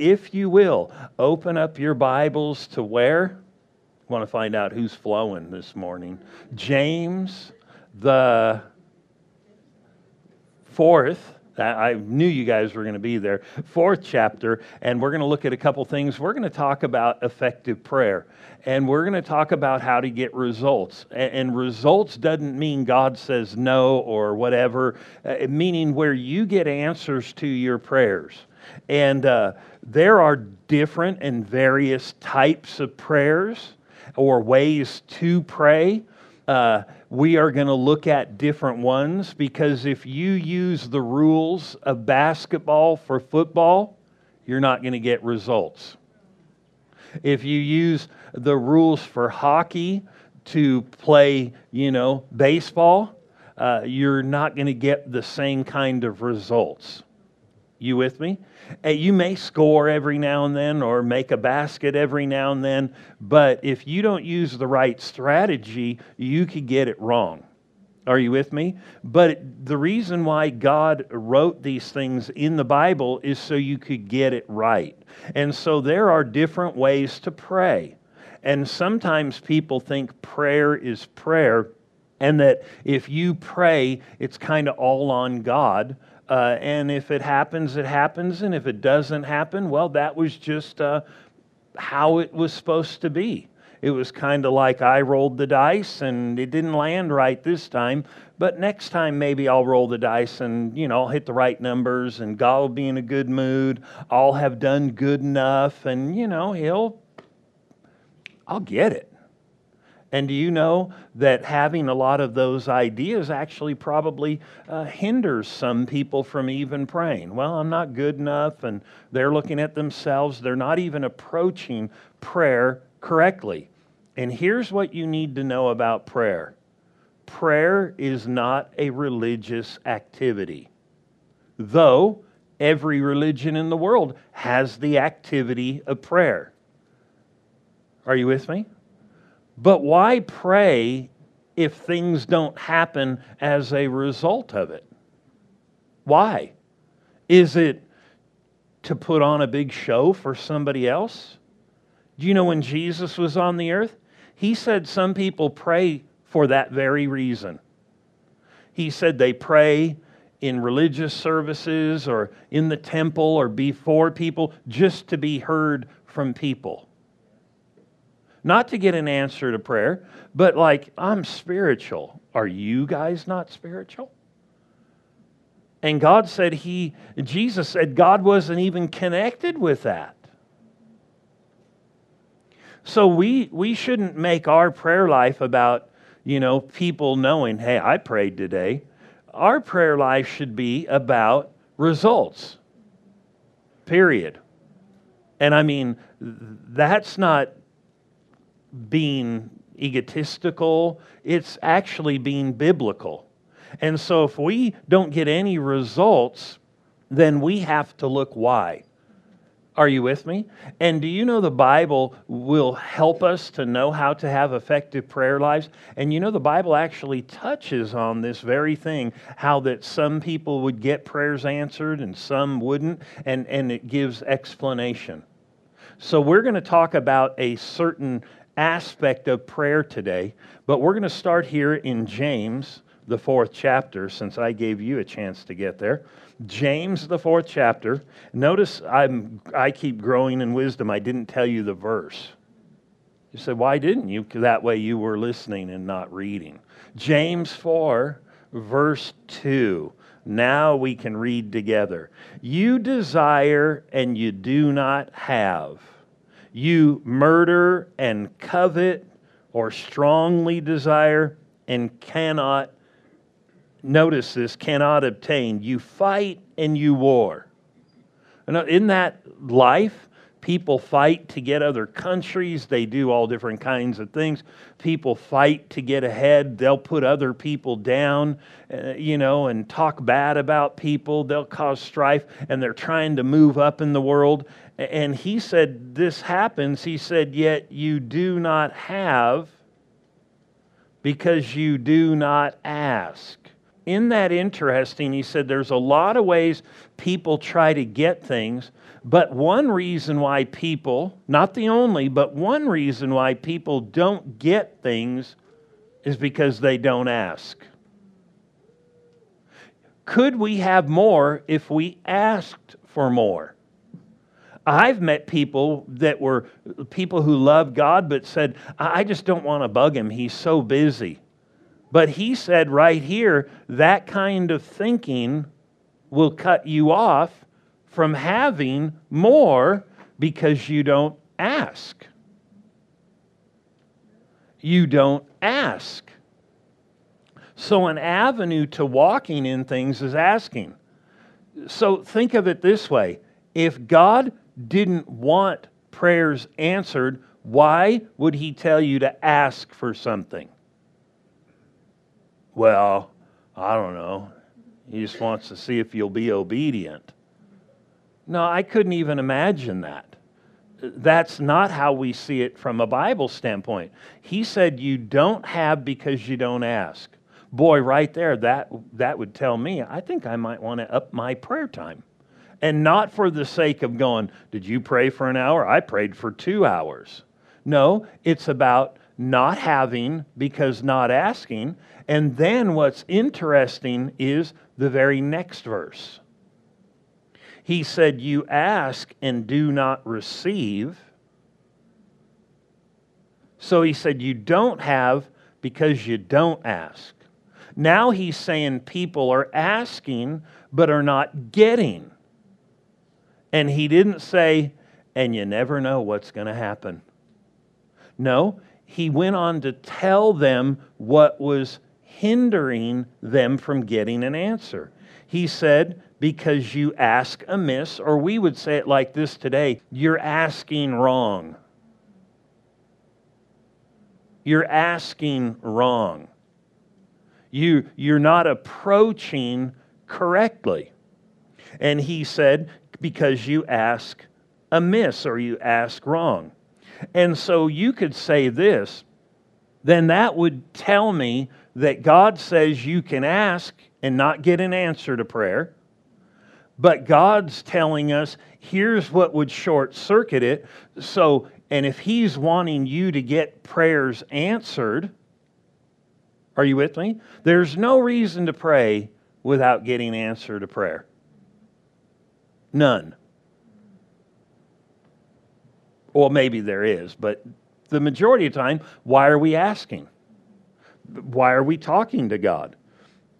if you will, open up your Bibles to where? Want to find out who's flowing this morning? James, the fourth. I knew you guys were going to be there. Fourth chapter, and we're going to look at a couple things. We're going to talk about effective prayer, and we're going to talk about how to get results. And results doesn't mean God says no or whatever, uh, meaning where you get answers to your prayers. And uh, there are different and various types of prayers or ways to pray. Uh, we are going to look at different ones because if you use the rules of basketball for football, you're not going to get results. If you use the rules for hockey to play, you know, baseball, uh, you're not going to get the same kind of results. You with me? Eh, you may score every now and then or make a basket every now and then, but if you don't use the right strategy, you could get it wrong. Are you with me? But the reason why God wrote these things in the Bible is so you could get it right. And so there are different ways to pray. And sometimes people think prayer is prayer, and that if you pray, it's kind of all on God. Uh, and if it happens, it happens. And if it doesn't happen, well, that was just uh, how it was supposed to be. It was kind of like I rolled the dice and it didn't land right this time, but next time maybe I'll roll the dice and, you know, I'll hit the right numbers and God will be in a good mood. I'll have done good enough and, you know, He'll, I'll get it. And do you know that having a lot of those ideas actually probably uh, hinders some people from even praying? Well, I'm not good enough, and they're looking at themselves. They're not even approaching prayer correctly. And here's what you need to know about prayer prayer is not a religious activity, though every religion in the world has the activity of prayer. Are you with me? But why pray if things don't happen as a result of it? Why? Is it to put on a big show for somebody else? Do you know when Jesus was on the earth? He said some people pray for that very reason. He said they pray in religious services or in the temple or before people just to be heard from people not to get an answer to prayer, but like, I'm spiritual. Are you guys not spiritual? And God said He, Jesus said God wasn't even connected with that. So we, we shouldn't make our prayer life about, you know, people knowing, hey, I prayed today. Our prayer life should be about results, period. And I mean, that's not being egotistical, it's actually being biblical. And so if we don't get any results, then we have to look why. Are you with me? And do you know the Bible will help us to know how to have effective prayer lives? And you know the Bible actually touches on this very thing how that some people would get prayers answered and some wouldn't, and, and it gives explanation. So we're going to talk about a certain aspect of prayer today, but we're going to start here in James, the fourth chapter, since I gave you a chance to get there. James, the fourth chapter. Notice I'm, I keep growing in wisdom. I didn't tell you the verse. You said, why didn't you? That way you were listening and not reading. James 4, verse 2. Now we can read together. You desire and you do not have you murder and covet or strongly desire and cannot, notice this, cannot obtain. You fight and you war. In that life, people fight to get other countries. They do all different kinds of things. People fight to get ahead. They'll put other people down, uh, you know, and talk bad about people. They'll cause strife, and they're trying to move up in the world. And he said, This happens. He said, Yet you do not have because you do not ask. isn't that interesting? He said there's a lot of ways people try to get things, but one reason why people, not the only, but one reason why people don't get things is because they don't ask. Could we have more if we asked for more? I've met people that were people who loved God but said, I just don't want to bug him. He's so busy. But he said right here that kind of thinking will cut you off from having more because you don't ask. You don't ask. So, an avenue to walking in things is asking. So, think of it this way if God didn't want prayers answered, why would He tell you to ask for something? Well, I don't know. He just wants to see if you'll be obedient. No, I couldn't even imagine that. That's not how we see it from a Bible standpoint. He said, You don't have because you don't ask. Boy, right there, that, that would tell me, I think I might want to up my prayer time. And not for the sake of going, Did you pray for an hour? I prayed for two hours. No, it's about not having because not asking. And then what's interesting is the very next verse. He said, You ask and do not receive. So he said, You don't have because you don't ask. Now he's saying people are asking but are not getting. And he didn't say, and you never know what's going to happen. No, he went on to tell them what was hindering them from getting an answer. He said, because you ask amiss, or we would say it like this today you're asking wrong. You're asking wrong. You, you're not approaching correctly. And he said, because you ask amiss or you ask wrong. And so you could say this, then that would tell me that God says you can ask and not get an answer to prayer. But God's telling us here's what would short circuit it. So, and if He's wanting you to get prayers answered, are you with me? There's no reason to pray without getting an answer to prayer. None. Well, maybe there is, but the majority of time, why are we asking? Why are we talking to God?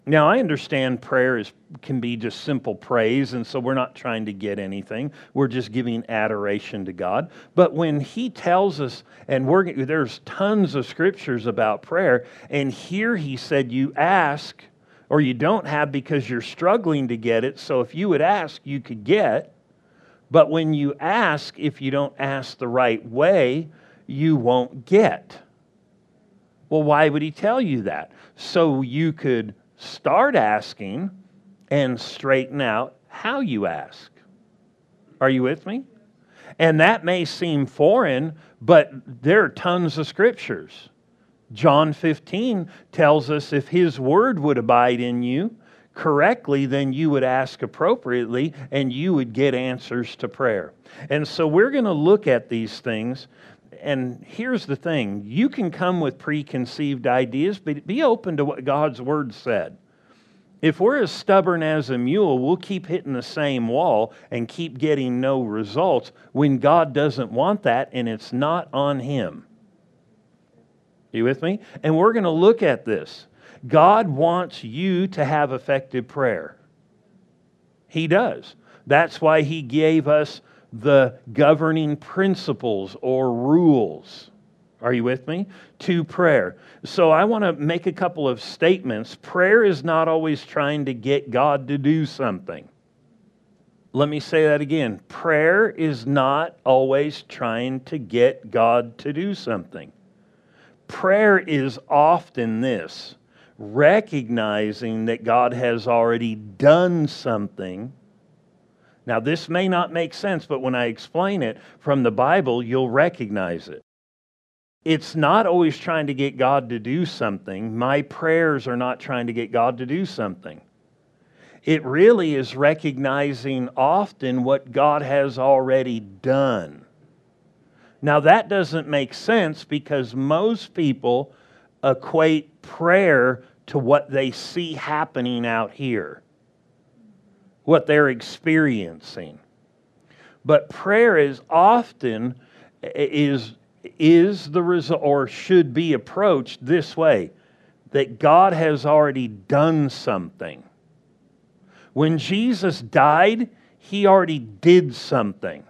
Now, I understand prayer is, can be just simple praise, and so we're not trying to get anything. We're just giving adoration to God. But when He tells us, and there's tons of scriptures about prayer, and here He said, You ask, or you don't have because you're struggling to get it. So if you would ask, you could get. But when you ask, if you don't ask the right way, you won't get. Well, why would He tell you that? So you could start asking and straighten out how you ask. Are you with me? And that may seem foreign, but there are tons of scriptures. John 15 tells us if his word would abide in you correctly, then you would ask appropriately and you would get answers to prayer. And so we're going to look at these things. And here's the thing you can come with preconceived ideas, but be open to what God's word said. If we're as stubborn as a mule, we'll keep hitting the same wall and keep getting no results when God doesn't want that and it's not on Him. You with me? And we're going to look at this. God wants you to have effective prayer. He does. That's why He gave us the governing principles or rules. Are you with me? To prayer. So I want to make a couple of statements. Prayer is not always trying to get God to do something. Let me say that again. Prayer is not always trying to get God to do something. Prayer is often this recognizing that God has already done something. Now, this may not make sense, but when I explain it from the Bible, you'll recognize it. it's not always trying to get God to do something. My prayers are not trying to get God to do something. It really is recognizing often what God has already done. Now, that doesn't make sense because most people equate prayer to what they see happening out here, what they're experiencing. But prayer is often is is the result or should be approached this way that God has already done something. When Jesus died, he already did something.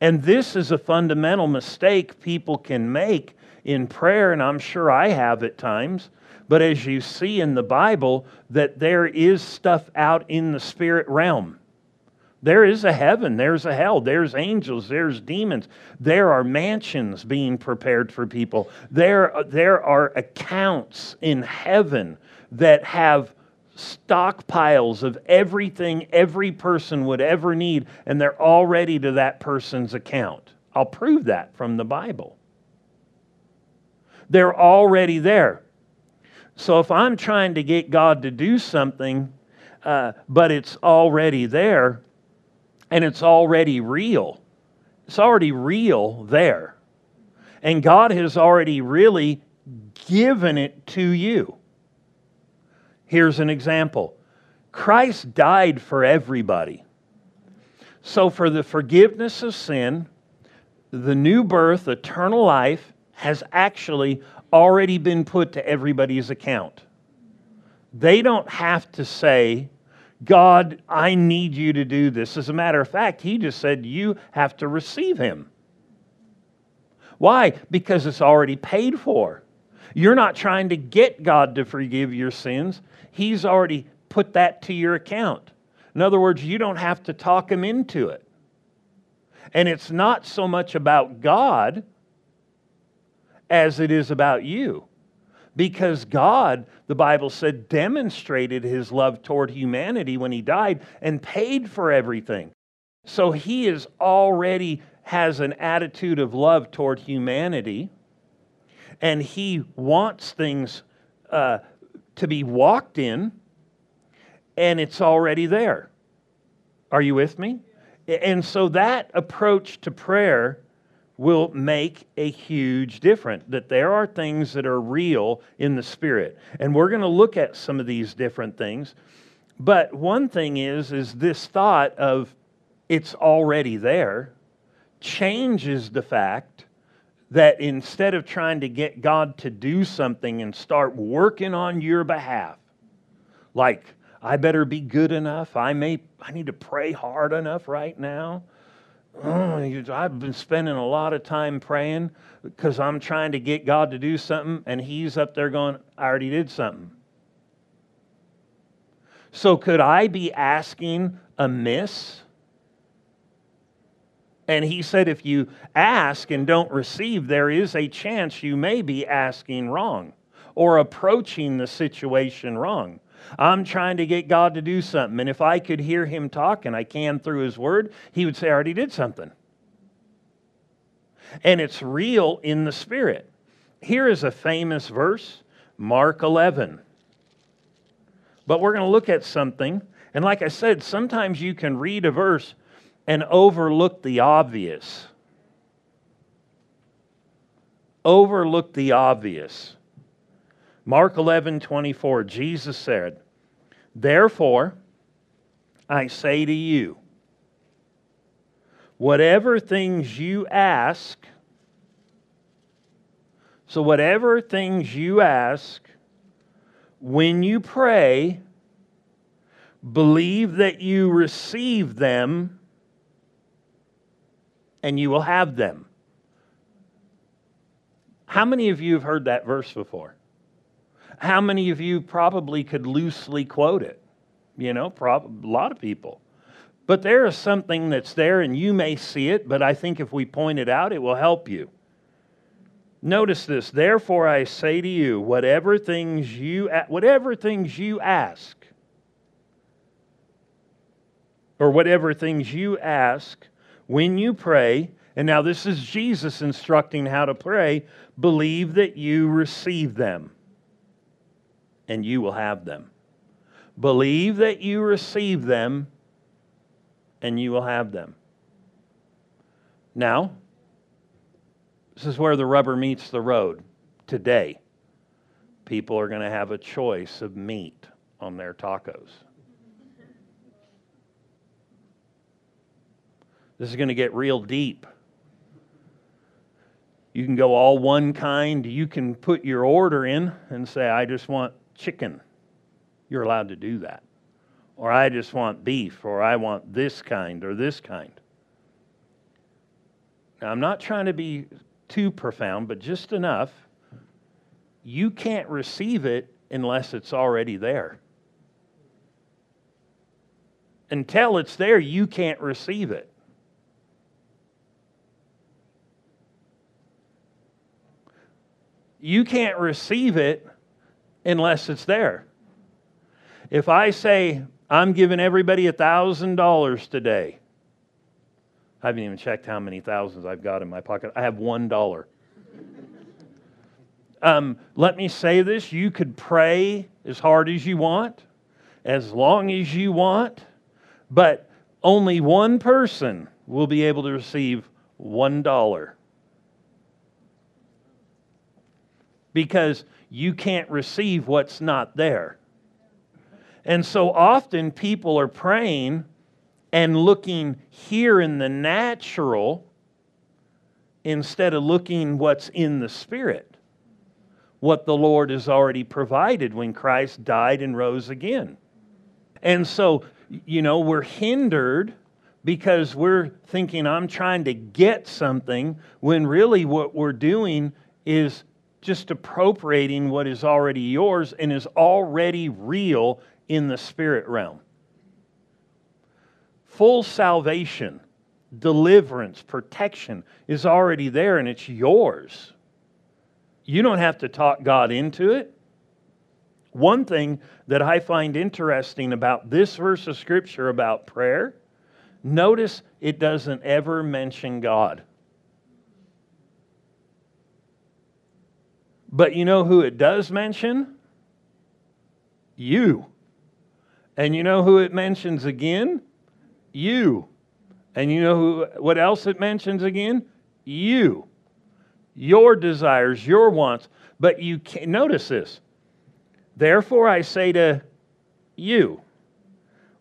And this is a fundamental mistake people can make in prayer, and I'm sure I have at times. But as you see in the Bible, that there is stuff out in the spirit realm. There is a heaven, there's a hell, there's angels, there's demons. There are mansions being prepared for people. There, there are accounts in heaven that have stockpiles of everything every person would ever need, and they're all ready to that person's account. I'll prove that from the Bible. They're already there. So if I'm trying to get God to do something, uh, but it's already there, and it's already real. It's already real there. And God has already really given it to you. Here's an example Christ died for everybody. So, for the forgiveness of sin, the new birth, eternal life, has actually already been put to everybody's account. They don't have to say, God, I need you to do this. As a matter of fact, he just said, You have to receive him. Why? Because it's already paid for. You're not trying to get God to forgive your sins, He's already put that to your account. In other words, you don't have to talk Him into it. And it's not so much about God as it is about you because God, the Bible said, demonstrated his love toward humanity when he died and paid for everything. So he is already has an attitude of love toward humanity, and he wants things uh, to be walked in, and it's already there. Are you with me? And so that approach to prayer will make a huge difference. That there are things that are real in the spirit. And we're going to look at some of these different things. But one thing is is this thought of it's already there changes the fact that instead of trying to get God to do something and start working on your behalf, like I better be good enough, I may I need to pray hard enough right now oh, I've been spending a lot of time praying because I'm trying to get God to do something, and He's up there going, I already did something. So, could I be asking amiss? And he said, if you ask and don't receive, there is a chance you may be asking wrong or approaching the situation wrong. I'm trying to get God to do something. And if I could hear him talk, and I can through his word, he would say, I already did something. And it's real in the spirit. Here is a famous verse, Mark 11. But we're going to look at something. And like I said, sometimes you can read a verse and overlook the obvious. Overlook the obvious. Mark 11, 24, Jesus said, Therefore, I say to you, whatever things you ask, so whatever things you ask, when you pray, believe that you receive them and you will have them. How many of you have heard that verse before? How many of you probably could loosely quote it? You know, prob- a lot of people. But there is something that's there, and you may see it, but I think if we point it out, it will help you. Notice this. Therefore, I say to you, whatever things you whatever things you ask, or whatever things you ask when you pray, And now this is Jesus instructing how to pray. Believe that you receive them, and you will have them. Believe that you receive them, and you will have them. Now, this is where the rubber meets the road today. People are going to have a choice of meat on their tacos. This is going to get real deep. You can go all one kind. You can put your order in and say, I just want chicken. You're allowed to do that. Or I just want beef, or I want this kind or this kind. Now, I'm not trying to be too profound, but just enough. You can't receive it unless it's already there. Until it's there, you can't receive it. You can't receive it unless it's there. If I say, I'm giving everybody a $1,000 today, I haven't even checked how many thousands I've got in my pocket. I have $1. Um, let me say this you could pray as hard as you want, as long as you want, but only one person will be able to receive $1. Because you can't receive what's not there. And so often people are praying and looking here in the natural instead of looking what's in the spirit, what the Lord has already provided when Christ died and rose again. And so, you know, we're hindered because we're thinking I'm trying to get something when really what we're doing is just appropriating what is already yours and is already real in the spirit realm. Full salvation, deliverance, protection is already there and it's yours. You don't have to talk God into it. One thing that I find interesting about this verse of Scripture about prayer, notice it doesn't ever mention God. But you know who it does mention? You. And you know who it mentions again? You. And you know who, what else it mentions again? You. Your desires, your wants. But you can notice this. Therefore I say to you,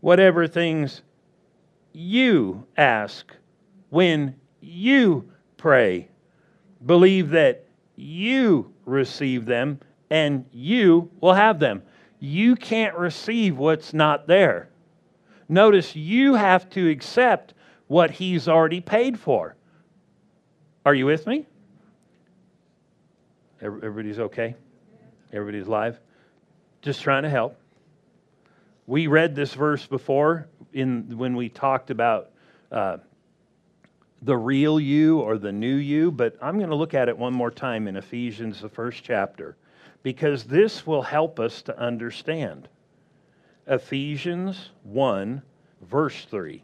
whatever things you ask when you pray, believe that you receive them and you will have them. You can't receive what's not there. Notice you have to accept what he's already paid for. Are you with me? Everybody's okay? Everybody's live? Just trying to help. We read this verse before in when we talked about uh, the real you or the new you, but I'm going to look at it one more time in Ephesians, the first chapter, because this will help us to understand. Ephesians 1, verse 3.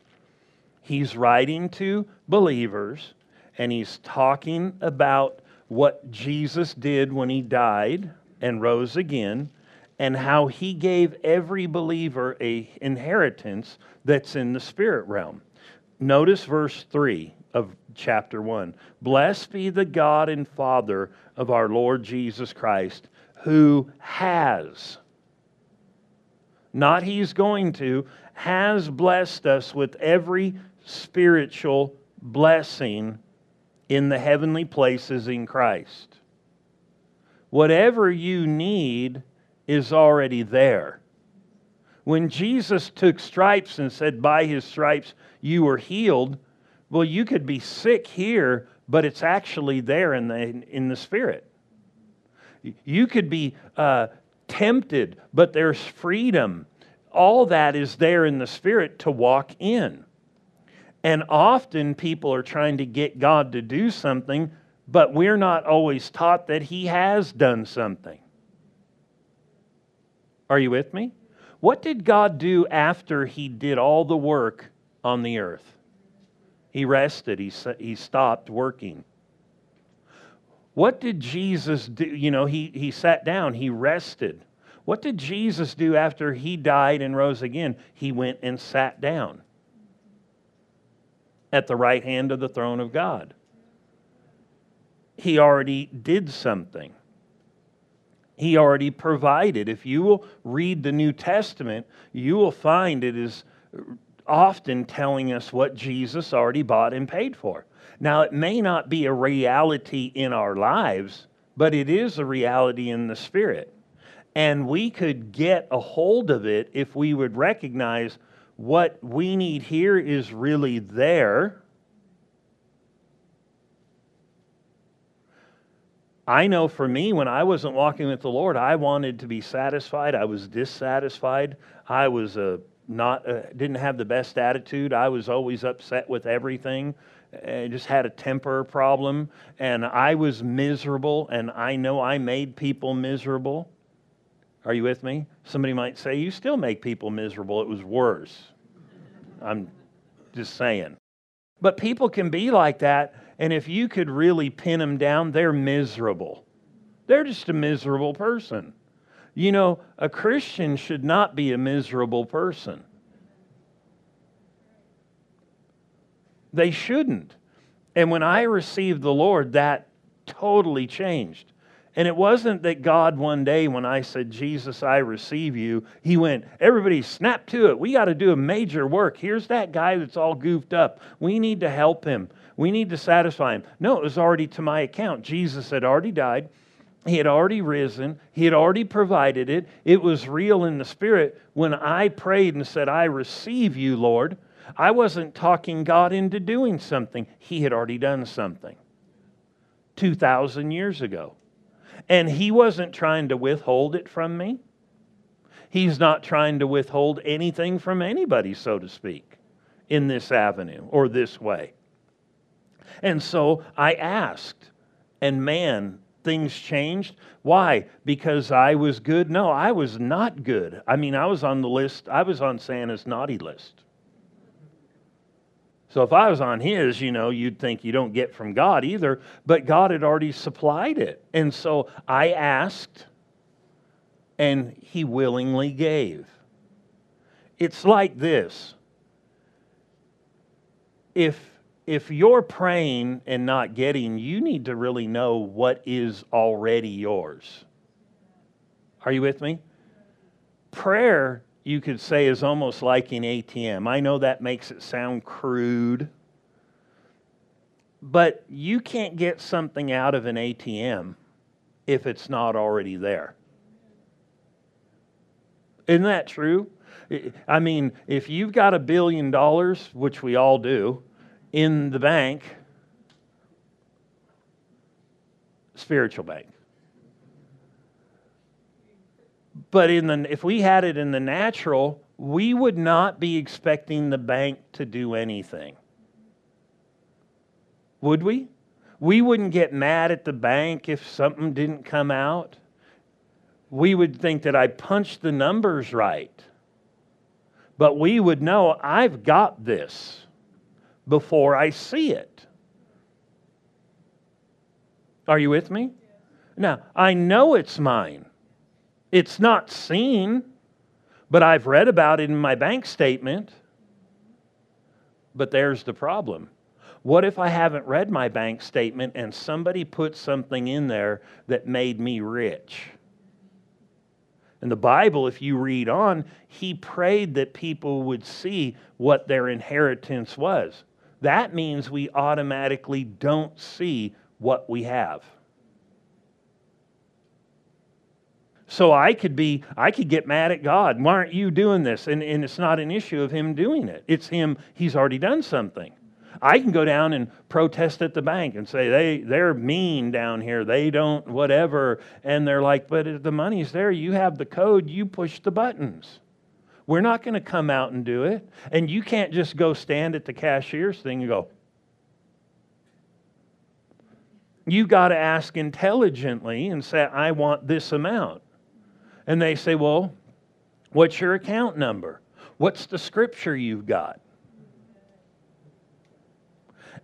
He's writing to believers and he's talking about what Jesus did when he died and rose again and how he gave every believer a inheritance that's in the spirit realm. Notice verse 3 of chapter 1. Blessed be the God and Father of our Lord Jesus Christ, who has, not he's going to, has blessed us with every spiritual blessing in the heavenly places in Christ. Whatever you need is already there. When Jesus took stripes and said, By his stripes you were healed, well, you could be sick here, but it's actually there in the, in the spirit. You could be uh, tempted, but there's freedom. All that is there in the spirit to walk in. And often people are trying to get God to do something, but we're not always taught that He has done something. Are you with me? What did God do after He did all the work on the earth? He rested, he, he stopped working. What did Jesus do? You know, he, he sat down, he rested. What did Jesus do after he died and rose again? He went and sat down at the right hand of the throne of God. He already did something. He already provided. If you will read the New Testament, you will find it is often telling us what Jesus already bought and paid for. Now, it may not be a reality in our lives, but it is a reality in the Spirit. And we could get a hold of it if we would recognize what we need here is really there. I know for me, when I wasn't walking with the Lord, I wanted to be satisfied. I was dissatisfied. I was a not uh, didn't have the best attitude. I was always upset with everything. I just had a temper problem, and I was miserable. And I know I made people miserable. Are you with me? Somebody might say, You still make people miserable. It was worse. I'm just saying. But people can be like that, and if you could really pin them down, they're miserable. They're just a miserable person. You know, a Christian should not be a miserable person. They shouldn't. And when I received the Lord, that totally changed. And it wasn't that God one day, when I said, Jesus, I receive you, he went, everybody snap to it. We got to do a major work. Here's that guy that's all goofed up. We need to help him. We need to satisfy him. No, it was already to my account. Jesus had already died. He had already risen. He had already provided it. It was real in the spirit. When I prayed and said, I receive you, Lord, I wasn't talking God into doing something. He had already done something 2,000 years ago. And he wasn't trying to withhold it from me. He's not trying to withhold anything from anybody, so to speak, in this avenue or this way. And so I asked, and man, things changed. Why? Because I was good? No, I was not good. I mean, I was on the list, I was on Santa's naughty list. So if I was on his, you know, you'd think you don't get from God either, but God had already supplied it. And so I asked, and he willingly gave. It's like this. If if you're praying and not getting, you need to really know what is already yours. Are you with me? Prayer you could say is almost like an ATM. I know that makes it sound crude, but you can't get something out of an ATM if it's not already there. Isn't that true? I mean, if you've got a billion dollars, which we all do, in the bank, spiritual bank, But in the, if we had it in the natural, we would not be expecting the bank to do anything. Would we? We wouldn't get mad at the bank if something didn't come out. We would think that I punched the numbers right. But we would know I've got this before I see it. Are you with me? Now, I know it's mine. It's not seen, but I've read about it in my bank statement. But there's the problem. What if I haven't read my bank statement and somebody put something in there that made me rich? In the Bible, if you read on, he prayed that people would see what their inheritance was. That means we automatically don't see what we have. So I could be, I could get mad at God. Why aren't you doing this? And, and it's not an issue of him doing it. It's him, he's already done something. I can go down and protest at the bank and say they they're mean down here. They don't whatever, and they're like, but the money's there. You have the code. You push the buttons. We're not going to come out and do it, and you can't just go stand at the cashier's thing and go. You got to ask intelligently and say, I want this amount. And they say, Well, what's your account number? What's the scripture you've got?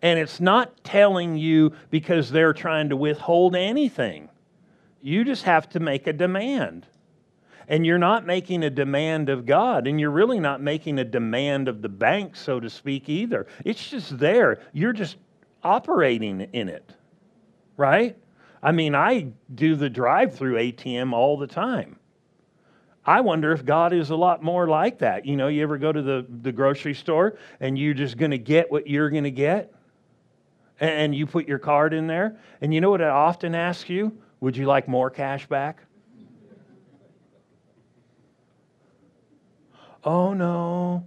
And it's not telling you because they're trying to withhold anything. You just have to make a demand. And you're not making a demand of God, and you're really not making a demand of the bank, so to speak, either. It's just there. You're just operating in it, right? I mean, I do the drive through ATM all the time. I wonder if God is a lot more like that. You know, you ever go to the, the grocery store and you're just going to get what you're going to get? And you put your card in there. And you know what I often ask you? Would you like more cash back? Oh, no.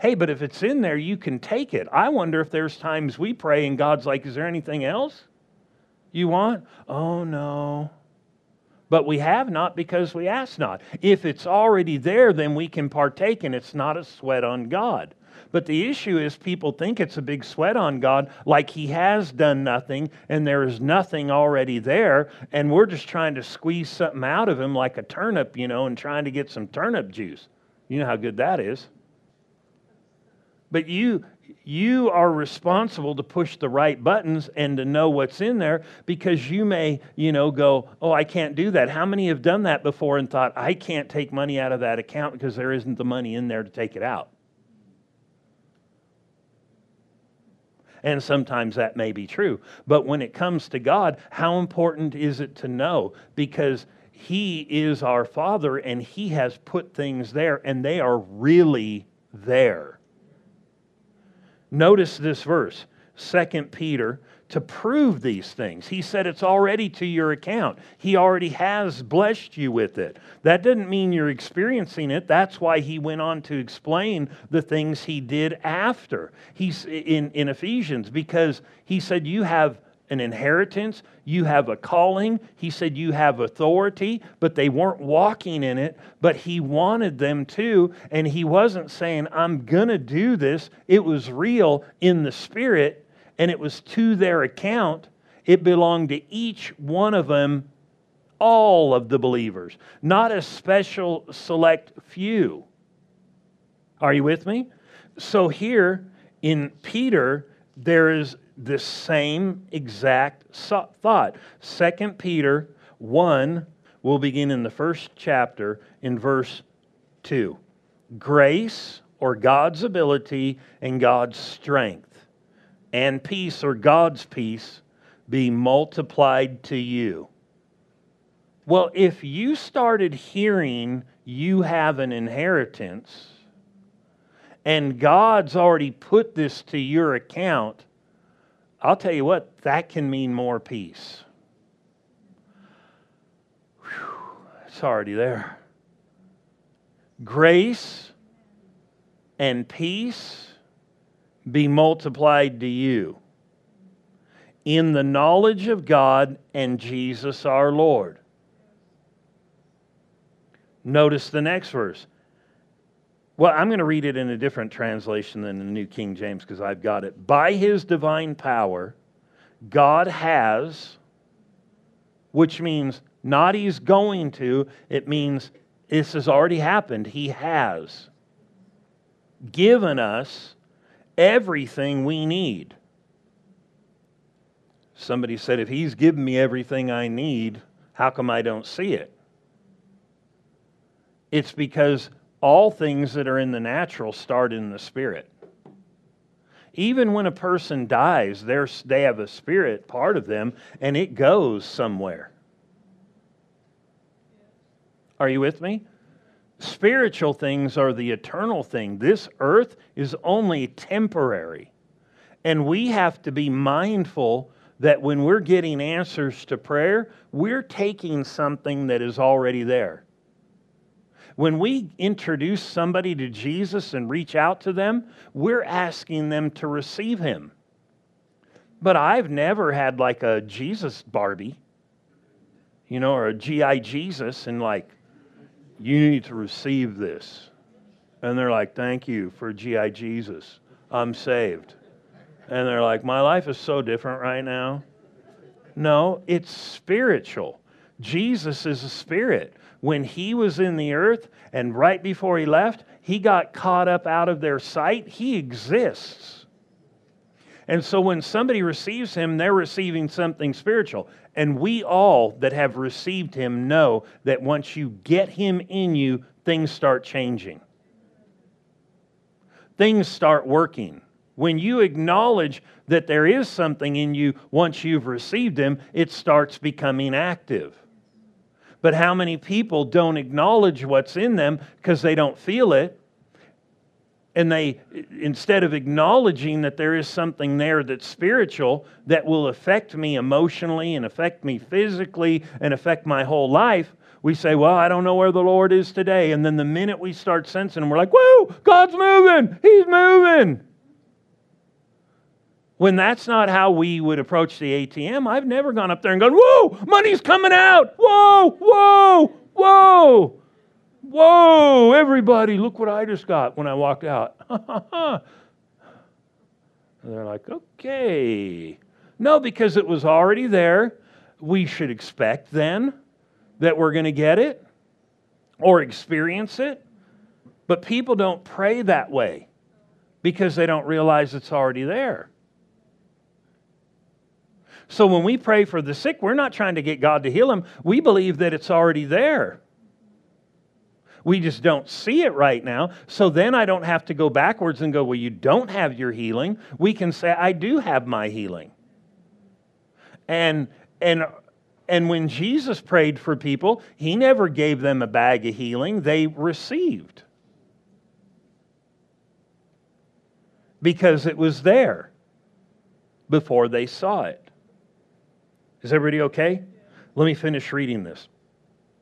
Hey, but if it's in there, you can take it. I wonder if there's times we pray and God's like, Is there anything else you want? Oh, no. But we have not because we ask not. If it's already there, then we can partake, and it's not a sweat on God. But the issue is people think it's a big sweat on God, like He has done nothing and there is nothing already there, and we're just trying to squeeze something out of Him like a turnip, you know, and trying to get some turnip juice. You know how good that is. But you you are responsible to push the right buttons and to know what's in there because you may, you know, go, "Oh, I can't do that." How many have done that before and thought, "I can't take money out of that account because there isn't the money in there to take it out?" And sometimes that may be true. But when it comes to God, how important is it to know? Because He is our Father and He has put things there and they are really there. Notice this verse, 2 Peter to prove these things. He said it's already to your account. He already has blessed you with it. That doesn't mean you're experiencing it. That's why he went on to explain the things he did after. He's in, in Ephesians because he said you have an inheritance, you have a calling. He said you have authority, but they weren't walking in it, but he wanted them to. And he wasn't saying, I'm going to do this. It was real in the spirit and it was to their account. It belonged to each one of them, all of the believers, not a special select few. Are you with me? So here in Peter, there is the same exact thought. Second Peter 1 will begin in the first chapter in verse 2. Grace or God's ability and God's strength and peace or God's peace be multiplied to you. Well, if you started hearing you have an inheritance and God's already put this to your account, I'll tell you what, that can mean more peace. Whew, it's already there. Grace and peace be multiplied to you in the knowledge of God and Jesus our Lord. Notice the next verse. Well, I'm going to read it in a different translation than the New King James because I've got it. By his divine power, God has, which means not he's going to, it means this has already happened. He has given us everything we need. Somebody said, if he's given me everything I need, how come I don't see it? It's because all things that are in the natural start in the spirit. Even when a person dies, they have a spirit part of them and it goes somewhere. Are you with me? Spiritual things are the eternal thing. This earth is only temporary. And we have to be mindful that when we're getting answers to prayer, we're taking something that is already there. When we introduce somebody to Jesus and reach out to them, we're asking them to receive Him. But I've never had like a Jesus Barbie, you know, or a GI Jesus, and like, you need to receive this. And they're like, thank you for GI Jesus. I'm saved. And they're like, my life is so different right now. No, it's spiritual. Jesus is a spirit when he was in the earth and right before he left, he got caught up out of their sight. He exists. And so when somebody receives him, they're receiving something spiritual. And we all that have received him know that once you get him in you, things start changing. Things start working. When you acknowledge that there is something in you once you've received him, it starts becoming active. But how many people don't acknowledge what's in them because they don't feel it? and they instead of acknowledging that there is something there that's spiritual that will affect me emotionally and affect me physically and affect my whole life we say well i don't know where the lord is today. And then the minute we start sensing we're like whoa god's moving! He's moving when that's not how we would approach the atm i've never gone up there and gone whoa money's coming out whoa whoa whoa Whoa, everybody, look what I just got when I walked out. and they're like, okay. No, because it was already there. We should expect then that we're going to get it or experience it. But people don't pray that way because they don't realize it's already there. So when we pray for the sick, we're not trying to get God to heal them. We believe that it's already there. We just don't see it right now. So then I don't have to go backwards and go, well, you don't have your healing. We can say, I do have my healing. And, and, and when Jesus prayed for people, he never gave them a bag of healing, they received. Because it was there before they saw it. Is everybody okay? Let me finish reading this.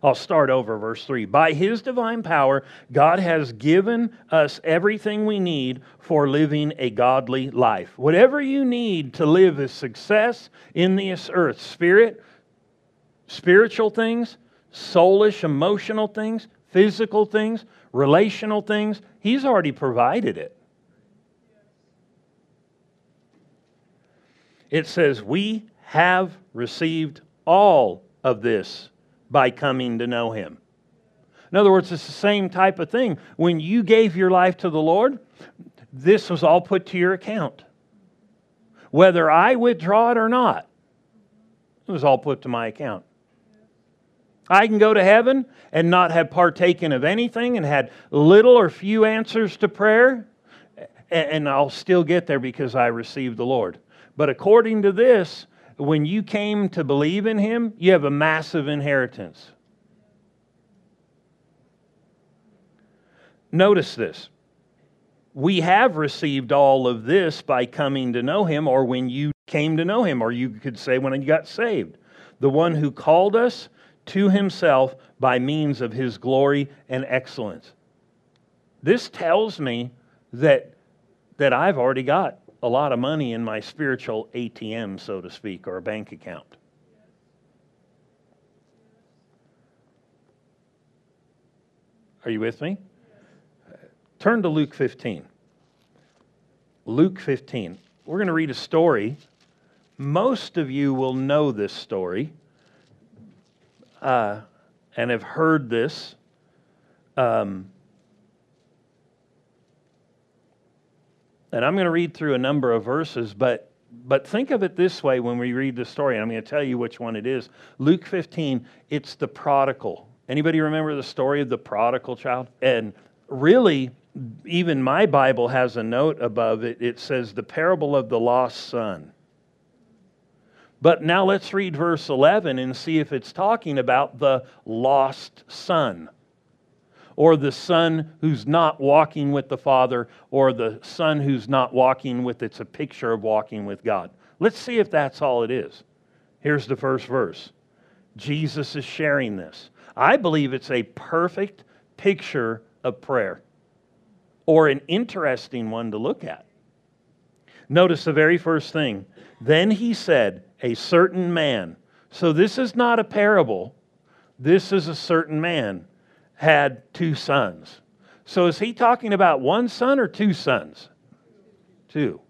I'll start over, verse 3. By his divine power, God has given us everything we need for living a godly life. Whatever you need to live a success in this earth, spirit, spiritual things, soulish, emotional things, physical things, relational things, he's already provided it. It says, We have received all of this by coming to know Him. In other words, it's the same type of thing. When you gave your life to the Lord, this was all put to your account. Whether I withdraw it or not, it was all put to my account. I can go to heaven and not have partaken of anything and had little or few answers to prayer, and I'll still get there because I received the Lord. But according to this, when you came to believe in him, you have a massive inheritance. Notice this. We have received all of this by coming to know him, or when you came to know him, or you could say when you got saved. The one who called us to himself by means of his glory and excellence. This tells me that, that I've already got a lot of money in my spiritual ATM, so to speak, or a bank account. Are you with me? Turn to Luke 15. Luke 15. We're going to read a story. Most of you will know this story uh, and have heard this. Um, And I'm going to read through a number of verses, but but think of it this way when we read the story. I'm going to tell you which one it is. Luke 15, it's the prodigal. Anybody remember the story of the prodigal child? And really, even my Bible has a note above it. It says the parable of the lost son. But now let's read verse 11 and see if it's talking about the lost son or the son who's not walking with the Father, or the son who's not walking with, it's a picture of walking with God. Let's see if that's all it is. Here's the first verse Jesus is sharing this. I believe it's a perfect picture of prayer, or an interesting one to look at. Notice the very first thing. Then he said, A certain man. So this is not a parable, this is a certain man had two sons. So is he talking about one son or two sons? Two.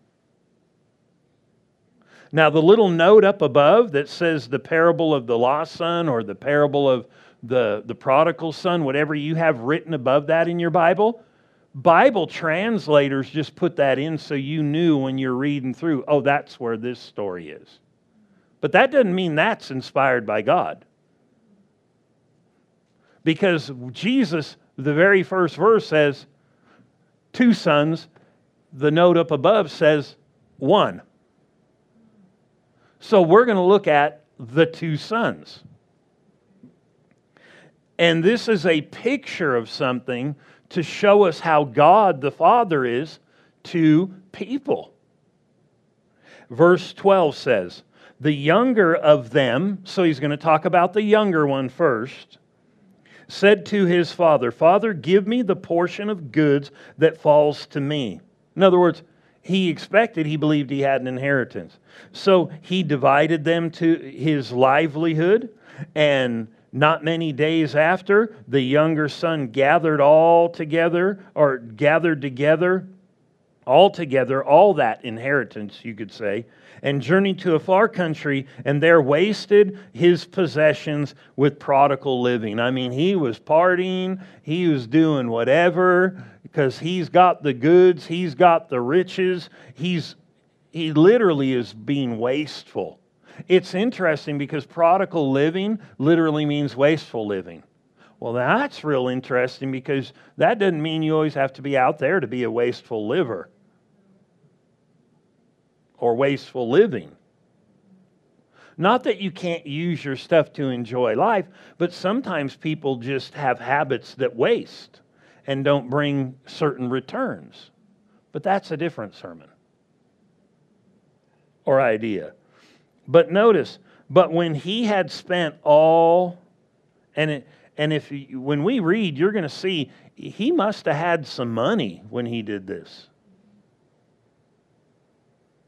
Now, the little note up above that says the parable of the lost son or the parable of the, the prodigal son, whatever you have written above that in your Bible, Bible translators just put that in so you knew when you're reading through, oh, that's where this story is. But that doesn't mean that's inspired by God. Because Jesus, the very first verse says, two sons. The note up above says one. So we're going to look at the two sons. And this is a picture of something to show us how God the Father is to people. Verse 12 says, The younger of them, so he's going to talk about the younger one first, said to his father, Father, give me the portion of goods that falls to me. In other words, he expected, he believed he had an inheritance. So he divided them to his livelihood and not many days after, the younger son gathered all together, or gathered together, all together, all that inheritance, you could say, and journeyed to a far country, and there wasted his possessions with prodigal living. I mean, he was partying, he was doing whatever, because he's got the goods, he's got the riches, he's he literally is being wasteful. It's interesting because prodigal living literally means wasteful living. Well, that's real interesting because that doesn't mean you always have to be out there to be a wasteful liver or wasteful living. Not that you can't use your stuff to enjoy life, but sometimes people just have habits that waste and don't bring certain returns. But that's a different sermon or idea. But notice, but when he had spent all, and it, and if when we read, you're going to see he must have had some money when he did this.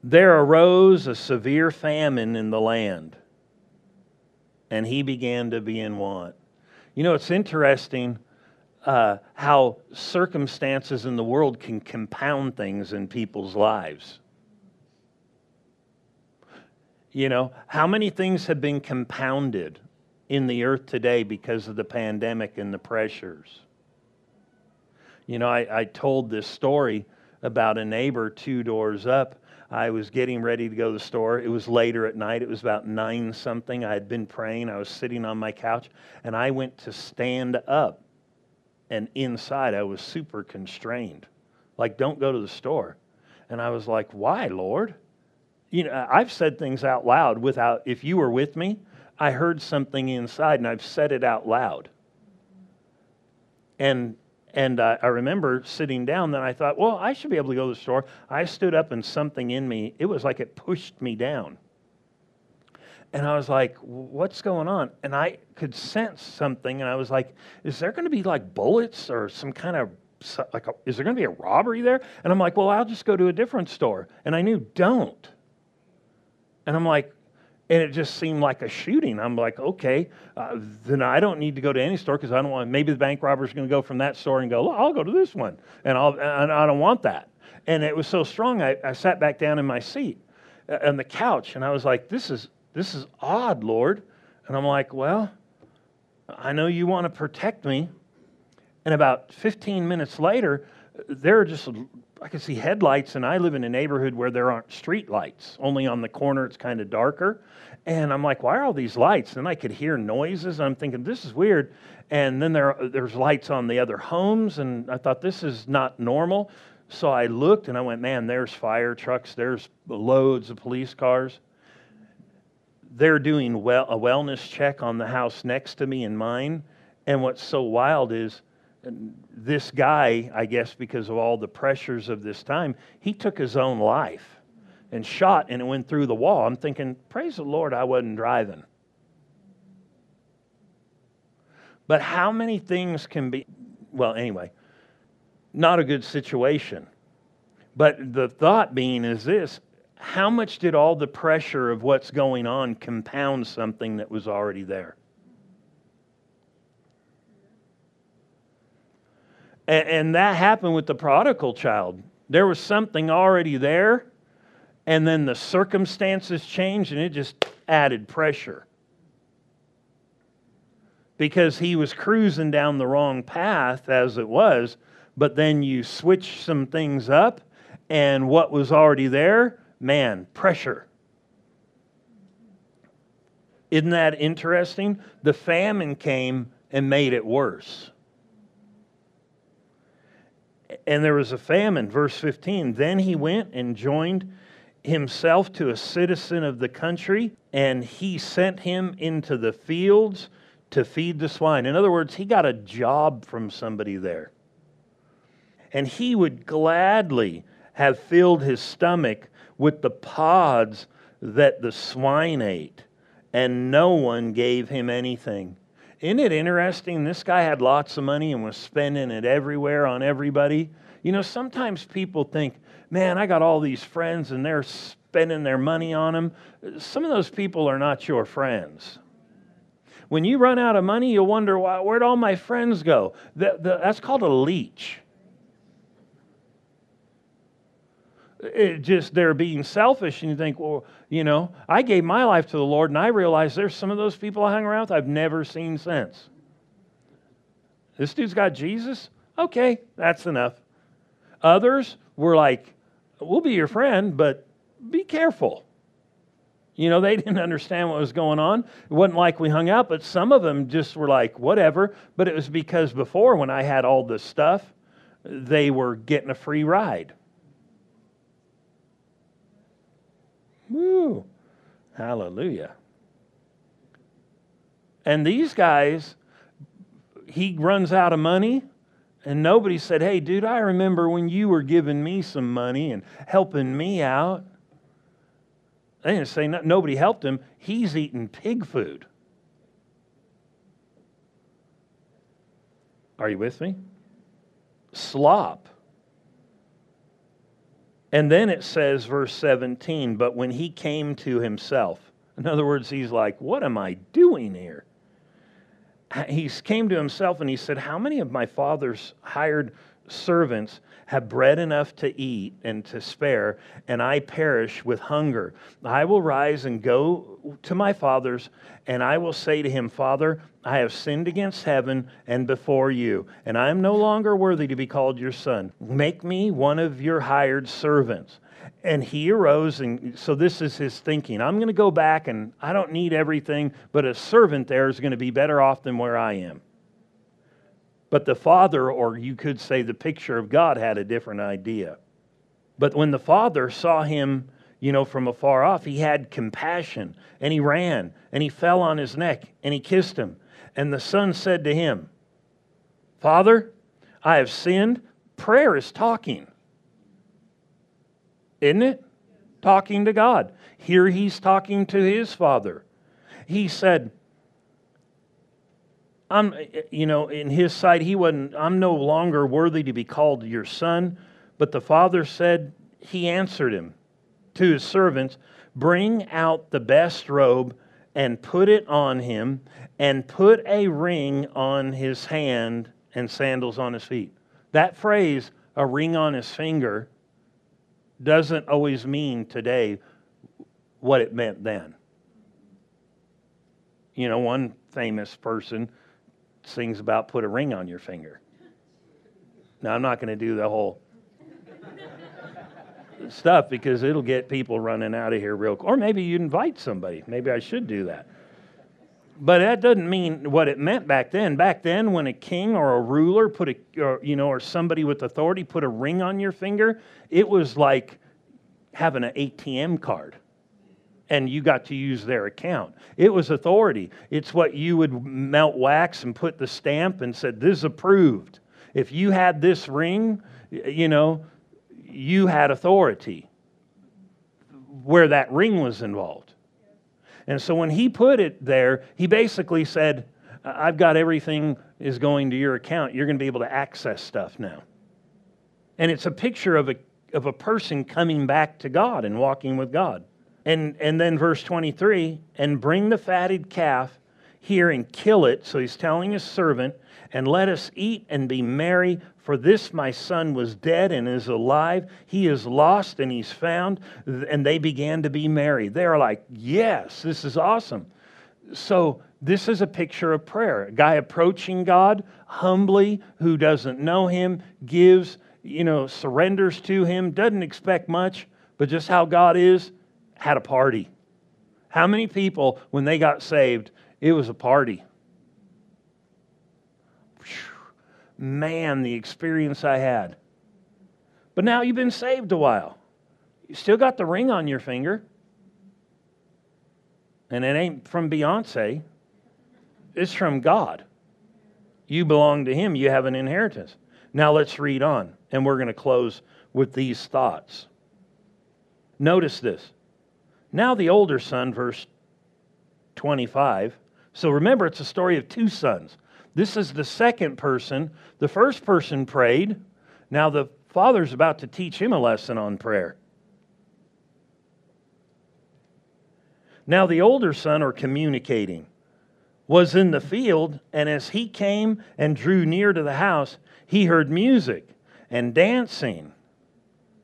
There arose a severe famine in the land, and he began to be in want. You know, it's interesting uh, how circumstances in the world can compound things in people's lives. You know, how many things have been compounded in the earth today because of the pandemic and the pressures? You know, I, I told this story about a neighbor two doors up. I was getting ready to go to the store. It was later at night. It was about nine something. I had been praying. I was sitting on my couch and I went to stand up. And inside, I was super constrained. Like, don't go to the store. And I was like, why, Lord? you know, I've said things out loud without, if you were with me, I heard something inside and I've said it out loud. And and uh, I remember sitting down, then I thought, well, I should be able to go to the store. I stood up and something in me, it was like it pushed me down. And I was like, what's going on? And I could sense something, and I was like, is there going to be like bullets or some kind of like a, is there going to be a robbery there and i'm like well i'll just go to a different store and i knew don't and I'm like, and it just seemed like a shooting. I'm like, okay, uh, then I don't need to go to any store because I don't want. Maybe the bank robber's going to go from that store and go, I'll go to this one, and I'll, and I don't want that. And it was so strong, I, I sat back down in my seat uh, on the couch, and I was like, this is this is odd, Lord. And I'm like, well, I know you want to protect me. And about 15 minutes later, there are just I can see headlights, and I live in a neighborhood where there aren't street lights. Only on the corner it's kind of darker. And I'm like, why are all these lights? And I could hear noises. And I'm thinking, this is weird. And then there, there's lights on the other homes, and I thought, this is not normal. So I looked and I went, man, there's fire trucks, there's loads of police cars. They're doing well, a wellness check on the house next to me and mine. And what's so wild is this guy, I guess, because of all the pressures of this time, he took his own life and shot and it went through the wall. I'm thinking, praise the Lord, I wasn't driving. But how many things can be, well, anyway, not a good situation. But the thought being is this how much did all the pressure of what's going on compound something that was already there? And, and that happened with the prodigal child. There was something already there, and then the circumstances changed, and it just added pressure. Because he was cruising down the wrong path as it was, but then you switch some things up, and what was already there, man, pressure. Isn't that interesting? The famine came and made it worse. And there was a famine, verse 15. Then he went and joined himself to a citizen of the country, and he sent him into the fields to feed the swine. In other words, he got a job from somebody there. And he would gladly have filled his stomach with the pods that the swine ate, and no one gave him anything. Isn't it interesting? This guy had lots of money and was spending it everywhere on everybody. You know, sometimes people think, man, I got all these friends and they're spending their money on them. Some of those people are not your friends. When you run out of money, you'll wonder, why, where'd all my friends go? The, the, that's called a leech. It just they're being selfish, and you think, well, you know, I gave my life to the Lord, and I realized there's some of those people I hang around with I've never seen since. This dude's got Jesus? Okay, that's enough. Others were like, we'll be your friend, but be careful. You know, they didn't understand what was going on. It wasn't like we hung out, but some of them just were like, whatever. But it was because before, when I had all this stuff, they were getting a free ride. Woo! Hallelujah. And these guys, he runs out of money and nobody said, Hey, dude, I remember when you were giving me some money and helping me out. They didn't say no, nobody helped him. He's eating pig food. Are you with me? Slop. And then it says, verse 17, but when he came to himself, in other words, he's like, What am I doing here? he came to himself and he said, How many of my father's hired servants have bread enough to eat and to spare, and I perish with hunger? I will rise and go to my father's, and I will say to him, Father, I have sinned against heaven and before you, and I am no longer worthy to be called your son. Make me one of your hired servants. And he arose, and so this is his thinking. I'm going to go back, and I don't need everything, but a servant there is going to be better off than where I am. But the father, or you could say the picture of God, had a different idea. But when the father saw him, you know, from afar off, he had compassion, and he ran, and he fell on his neck, and he kissed him. And the son said to him, Father, I have sinned. Prayer is talking. Isn't it? Talking to God. Here he's talking to his father. He said, I'm, eh, eh, you know, in his sight, he wasn't, I'm no longer worthy to be called your son. But the father said, he answered him to his servants, Bring out the best robe and put it on him, and put a ring on his hand and sandals on his feet. That phrase, a ring on his finger, doesn't always mean today what it meant then. You know, one famous person sings about put a ring on your finger. Now, I'm not going to do the whole stuff because it'll get people running out of here real quick. Or maybe you invite somebody. Maybe I should do that. But that doesn't mean what it meant back then. Back then, when a king or a ruler put a, or, you know, or somebody with authority put a ring on your finger, it was like having an ATM card and you got to use their account. It was authority. It's what you would melt wax and put the stamp and said, This is approved. If you had this ring, you know, you had authority where that ring was involved. And so when he put it there, he basically said, I've got everything is going to your account. You're going to be able to access stuff now. And it's a picture of a, of a person coming back to God and walking with God. And, and then verse 23 and bring the fatted calf here and kill it. So he's telling his servant, and let us eat and be merry. For this my son was dead and is alive. He is lost and he's found. And they began to be merry. They're like, yes, this is awesome. So, this is a picture of prayer. A guy approaching God humbly, who doesn't know him, gives, you know, surrenders to him, doesn't expect much, but just how God is, had a party. How many people, when they got saved, it was a party? Man, the experience I had. But now you've been saved a while. You still got the ring on your finger. And it ain't from Beyonce, it's from God. You belong to Him, you have an inheritance. Now let's read on, and we're going to close with these thoughts. Notice this. Now the older son, verse 25. So remember, it's a story of two sons. This is the second person. The first person prayed. Now the father's about to teach him a lesson on prayer. Now the older son, or communicating, was in the field, and as he came and drew near to the house, he heard music and dancing.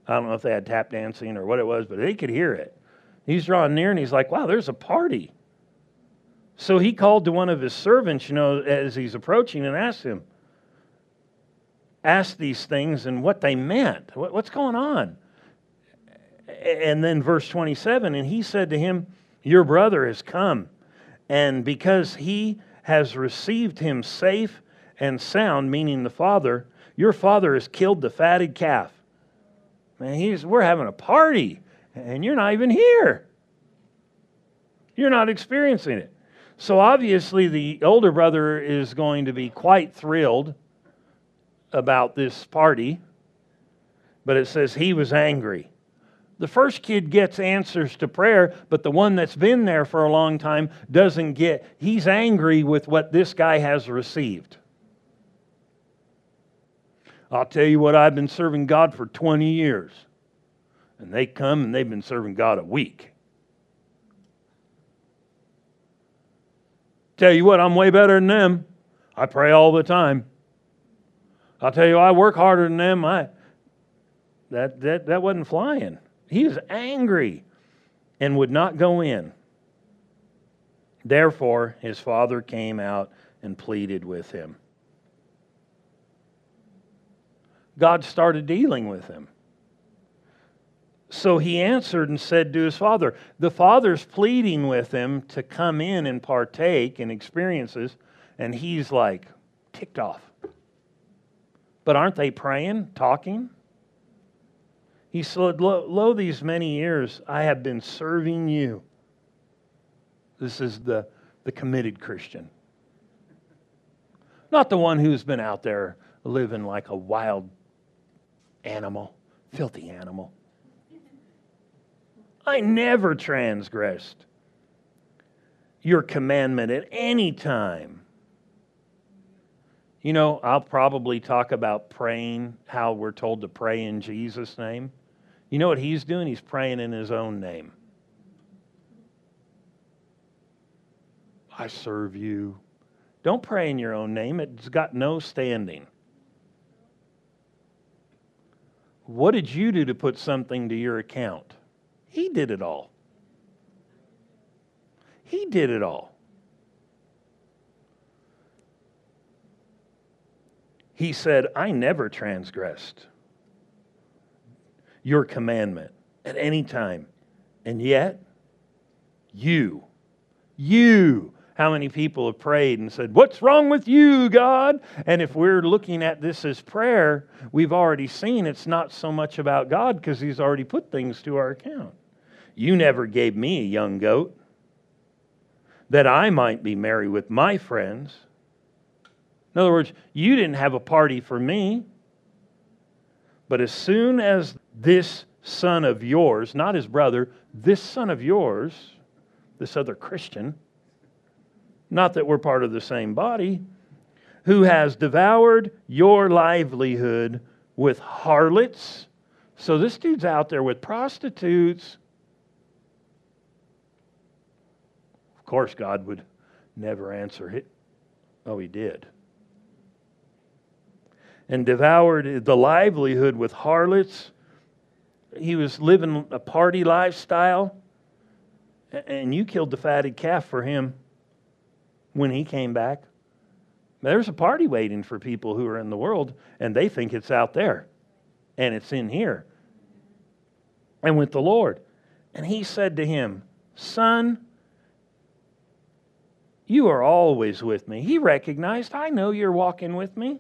I don't know if they had tap dancing or what it was, but he could hear it. He's drawing near and he's like, wow, there's a party. So he called to one of his servants, you know, as he's approaching and asked him, asked these things and what they meant. What's going on? And then verse 27 and he said to him, Your brother has come, and because he has received him safe and sound, meaning the father, your father has killed the fatted calf. Man, he's, we're having a party and you're not even here. You're not experiencing it. So obviously, the older brother is going to be quite thrilled about this party, but it says he was angry. The first kid gets answers to prayer, but the one that's been there for a long time doesn't get, he's angry with what this guy has received. I'll tell you what, I've been serving God for 20 years and they come and they've been serving God a week. Tell you what, I'm way better than them. I pray all the time. I'll tell you, I work harder than them. I that that that wasn't flying. He was angry and would not go in. Therefore, his father came out and pleaded with him. God started dealing with him. So he answered and said to his father, The father's pleading with him to come in and partake in experiences, and he's like ticked off. But aren't they praying, talking? He said, Lo, lo these many years I have been serving you. This is the, the committed Christian. Not the one who's been out there living like a wild animal, filthy animal. I never transgressed your commandment at any time. You know, I'll probably talk about praying, how we're told to pray in Jesus' name. You know what he's doing? He's praying in his own name. I serve you. Don't pray in your own name, it's got no standing. What did you do to put something to your account? He did it all. He did it all. He said, I never transgressed your commandment at any time. And yet, you, you, how many people have prayed and said, What's wrong with you, God? And if we're looking at this as prayer, we've already seen it's not so much about God because He's already put things to our account. You never gave me a young goat that I might be merry with my friends. In other words, you didn't have a party for me. But as soon as this son of yours, not his brother, this son of yours, this other Christian, not that we're part of the same body, who has devoured your livelihood with harlots. So this dude's out there with prostitutes Of course, God would never answer it. Oh, he did. And devoured the livelihood with harlots. He was living a party lifestyle. And you killed the fatted calf for him. when he came back. There's a party waiting for people who are in the world, and they think it's out there, and it's in here, and with the Lord. And he said to him, Son, you are always with me. He recognized, I know you're walking with me.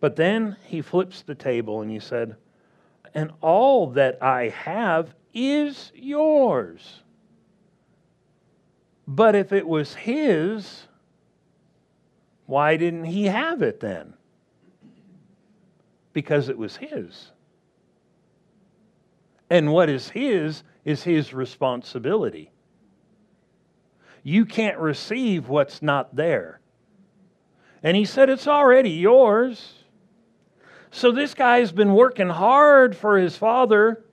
But then he flips the table and he said, And all that I have is yours. But if it was his, why didn't he have it then? Because it was his. And what is his is his responsibility. You can't receive what's not there. And he said, It's already yours. So this guy's been working hard for his father,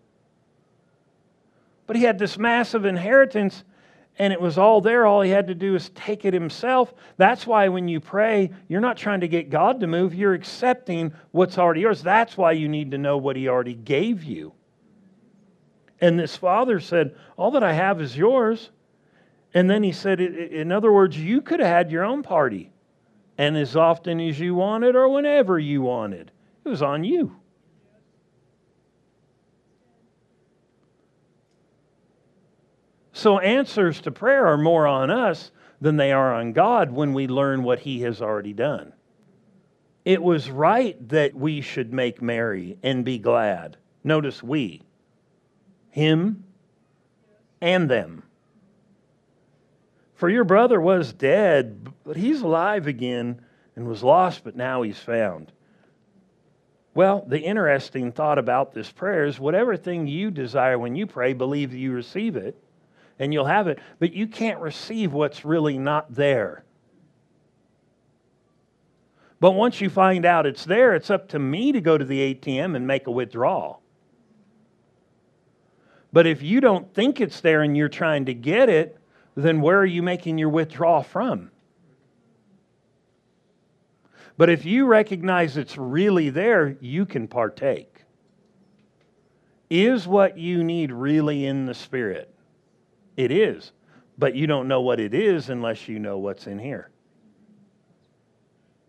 but he had this massive inheritance and it was all there. All he had to do is take it himself. That's why when you pray, you're not trying to get God to move, you're accepting what's already yours. That's why you need to know what he already gave you. And this father said, All that I have is yours. And then he said, In other words, you could have had your own party. And as often as you wanted or whenever you wanted, it was on you. So, answers to prayer are more on us than they are on God when we learn what He has already done. It was right that we should make merry and be glad. Notice we, Him, and them. For your brother was dead, but he's alive again, and was lost, but now he's found. Well, the interesting thought about this prayer is whatever thing you desire when you pray, believe that you receive it, and you'll have it, but you can't receive what's really not there. But once you find out it's there, it's up to me to go to the ATM and make a withdrawal. But if you don't think it's there and you're trying to get it, then where are you making your withdrawal from? But if you recognize it's really there, you can partake. Is what you need really in the Spirit? It is. But you don't know what it is unless you know what's in here.